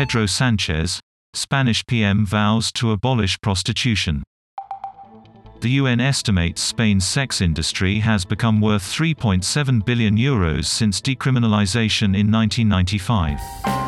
Pedro Sanchez, Spanish PM vows to abolish prostitution. The UN estimates Spain's sex industry has become worth 3.7 billion euros since decriminalization in 1995.